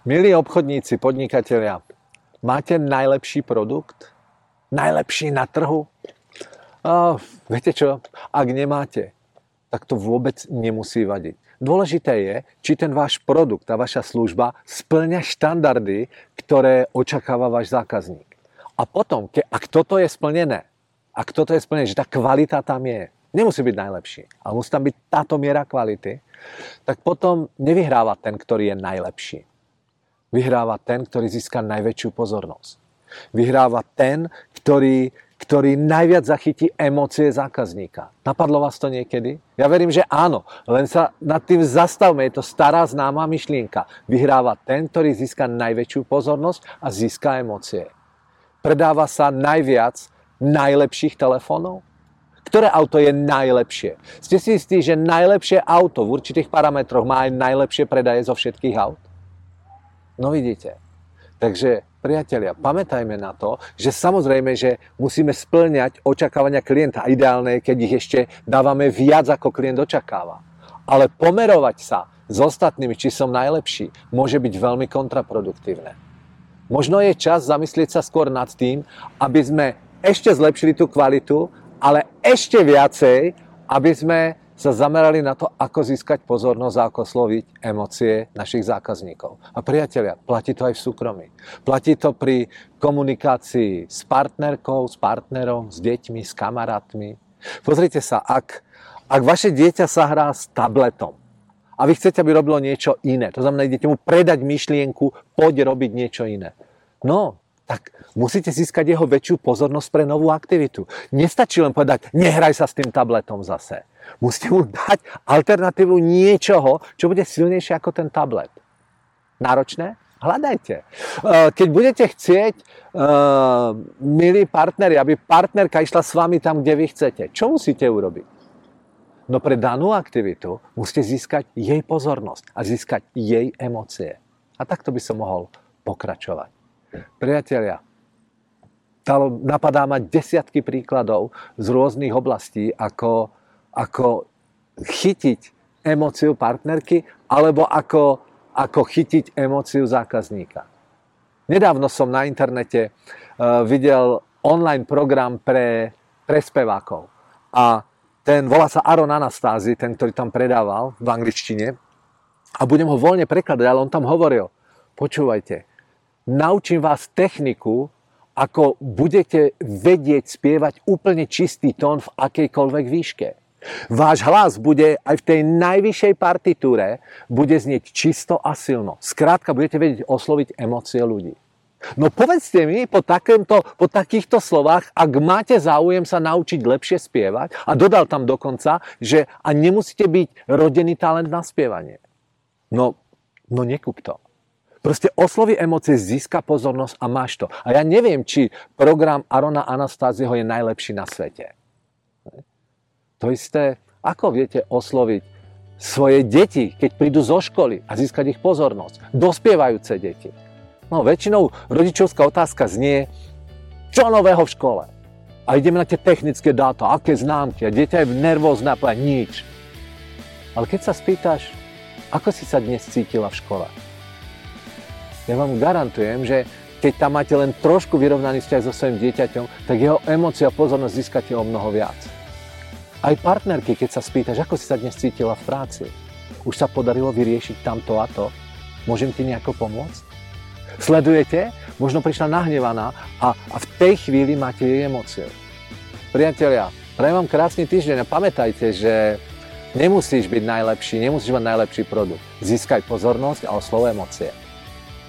Milí obchodníci, podnikatelia, máte najlepší produkt? Najlepší na trhu? A, viete čo? Ak nemáte, tak to vôbec nemusí vadiť. Dôležité je, či ten váš produkt, tá vaša služba splňa štandardy, ktoré očakáva váš zákazník. A potom, ke, ak toto je splnené, ak toto je splnené, že tá kvalita tam je, nemusí byť najlepší, ale musí tam byť táto miera kvality, tak potom nevyhráva ten, ktorý je najlepší Vyhráva ten, ktorý získa najväčšiu pozornosť. Vyhráva ten, ktorý, ktorý najviac zachytí emócie zákazníka. Napadlo vás to niekedy? Ja verím, že áno, len sa nad tým zastavme, je to stará známa myšlienka. Vyhráva ten, ktorý získa najväčšiu pozornosť a získa emócie. Predáva sa najviac najlepších telefónov? Ktoré auto je najlepšie? Ste si istí, že najlepšie auto v určitých parametroch má aj najlepšie predaje zo všetkých aut? No vidíte. Takže priatelia, pamätajme na to, že samozrejme, že musíme splňať očakávania klienta. Ideálne je, keď ich ešte dávame viac, ako klient očakáva. Ale pomerovať sa s ostatnými, či som najlepší, môže byť veľmi kontraproduktívne. Možno je čas zamyslieť sa skôr nad tým, aby sme ešte zlepšili tú kvalitu, ale ešte viacej, aby sme sa zamerali na to, ako získať pozornosť a ako sloviť emócie našich zákazníkov. A priatelia, platí to aj v súkromí. Platí to pri komunikácii s partnerkou, s partnerom, s deťmi, s kamarátmi. Pozrite sa, ak, ak vaše dieťa sa hrá s tabletom a vy chcete, aby robilo niečo iné, to znamená, idete mu predať myšlienku, poď robiť niečo iné. No, tak musíte získať jeho väčšiu pozornosť pre novú aktivitu. Nestačí len povedať, nehraj sa s tým tabletom zase. Musíte mu dať alternatívu niečoho, čo bude silnejšie ako ten tablet. Náročné? Hľadajte. Eh, keď budete chcieť, eh, milí partneri, aby partnerka išla s vami tam, kde vy chcete, čo musíte urobiť? No pre danú aktivitu musíte získať jej pozornosť a získať jej emócie. A takto by som mohol pokračovať. Priatelia, napadá ma desiatky príkladov z rôznych oblastí, ako ako chytiť emóciu partnerky alebo ako, ako chytiť emóciu zákazníka. Nedávno som na internete uh, videl online program pre, pre spevákov. A ten volá sa Aron Anastázy, ten, ktorý tam predával v angličtine. A budem ho voľne prekladať, ale on tam hovoril, počúvajte, naučím vás techniku, ako budete vedieť spievať úplne čistý tón v akejkoľvek výške. Váš hlas bude aj v tej najvyššej partitúre bude znieť čisto a silno. Skrátka, budete vedieť osloviť emócie ľudí. No povedzte mi po, takémto, po takýchto slovách, ak máte záujem sa naučiť lepšie spievať, a dodal tam dokonca, že a nemusíte byť rodený talent na spievanie. No, no nekúp to. Proste osloví emócie, získa pozornosť a máš to. A ja neviem, či program Arona Anastázieho je najlepší na svete. To isté, ako viete osloviť svoje deti, keď prídu zo školy a získať ich pozornosť. Dospievajúce deti. No väčšinou rodičovská otázka znie, čo nového v škole? A ideme na tie technické dáta, aké známky. A dieťa je nervózne a nič. Ale keď sa spýtaš, ako si sa dnes cítila v škole? Ja vám garantujem, že keď tam máte len trošku vyrovnaný vzťah so svojím dieťaťom, tak jeho emócia a pozornosť získate o mnoho viac. Aj partnerky, keď sa spýtaš, ako si sa dnes cítila v práci, už sa podarilo vyriešiť tamto a to, môžem ti nejako pomôcť? Sledujete? Možno prišla nahnevaná a, a v tej chvíli máte jej emócie. Priatelia, prajem vám krásny týždeň a pamätajte, že nemusíš byť najlepší, nemusíš mať najlepší produkt. Získaj pozornosť a oslov emócie.